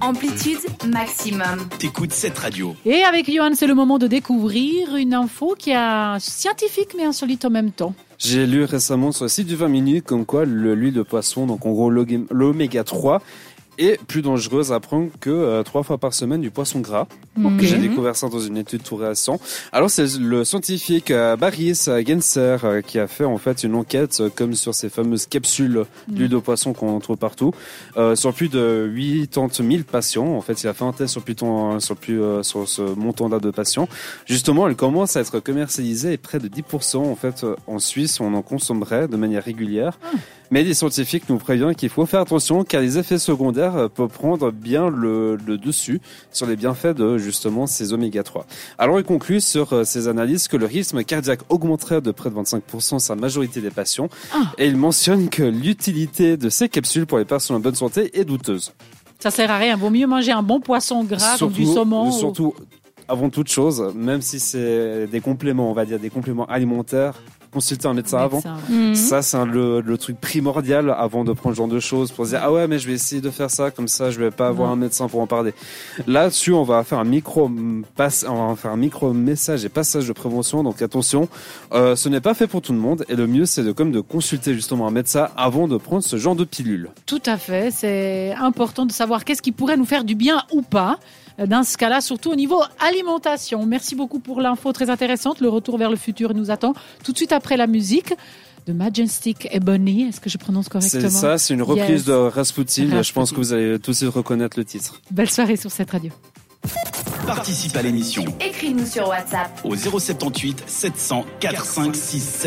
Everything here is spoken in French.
amplitude maximum. T'écoutes cette radio. Et avec Johan, c'est le moment de découvrir une info qui est scientifique mais insolite en même temps. J'ai lu récemment sur le site du 20 minutes comme quoi l'huile de poisson, donc en gros l'oméga 3, et plus dangereuse à prendre que euh, trois fois par semaine du poisson gras. Ok. J'ai découvert ça dans une étude tout récente. Alors c'est le scientifique euh, Baris Genser euh, qui a fait en fait une enquête euh, comme sur ces fameuses capsules d'huile de poisson qu'on trouve partout euh, sur plus de 80 000 patients. En fait, il a fait un test sur plus, ton- sur plus euh, sur ce montant-là de patients. Justement, elle commence à être commercialisée et près de 10% en fait en Suisse on en consommerait de manière régulière. Mais les scientifiques nous préviennent qu'il faut faire attention car les effets secondaires euh, peuvent prendre bien le, le dessus sur les bienfaits de justement ces oméga 3. Alors il conclut sur euh, ces analyses que le rythme cardiaque augmenterait de près de 25% sa majorité des patients Ah. et il mentionne que l'utilité de ces capsules pour les personnes en bonne santé est douteuse. Ça sert à rien. Vaut mieux manger un bon poisson gras comme du saumon. ou- surtout avant toute chose, même si c'est des compléments, on va dire des compléments alimentaires, consulter un médecin avant. médecin, ouais. Mhm. Ça, c'est le, le truc primordial avant de prendre ce genre de choses pour se dire, ah ouais, mais je vais essayer de faire ça, comme ça, je vais pas avoir Non. un médecin pour en parler. Là-dessus, on va faire un micro, passe, on va faire un micro message et passage de prévention. Donc attention, euh, ce n'est pas fait pour tout le monde et le mieux, c'est de, comme de consulter justement un médecin avant de prendre ce genre de pilule. Tout à fait. C'est important de savoir qu'est-ce qui pourrait nous faire du bien ou pas. Euh, Dans ce cas-là, surtout au niveau alimentation. Merci beaucoup pour l'info très intéressante. Le retour vers le futur nous attend tout de suite après la musique de Majestic Ebony. Est-ce que je prononce correctement? C'est ça, c'est une reprise Yes. de Rasputin. Je pense que vous allez tous reconnaître le titre. Belle soirée sur cette radio. Participe à l'émission Écris-nous sur WhatsApp au 078 700 4567.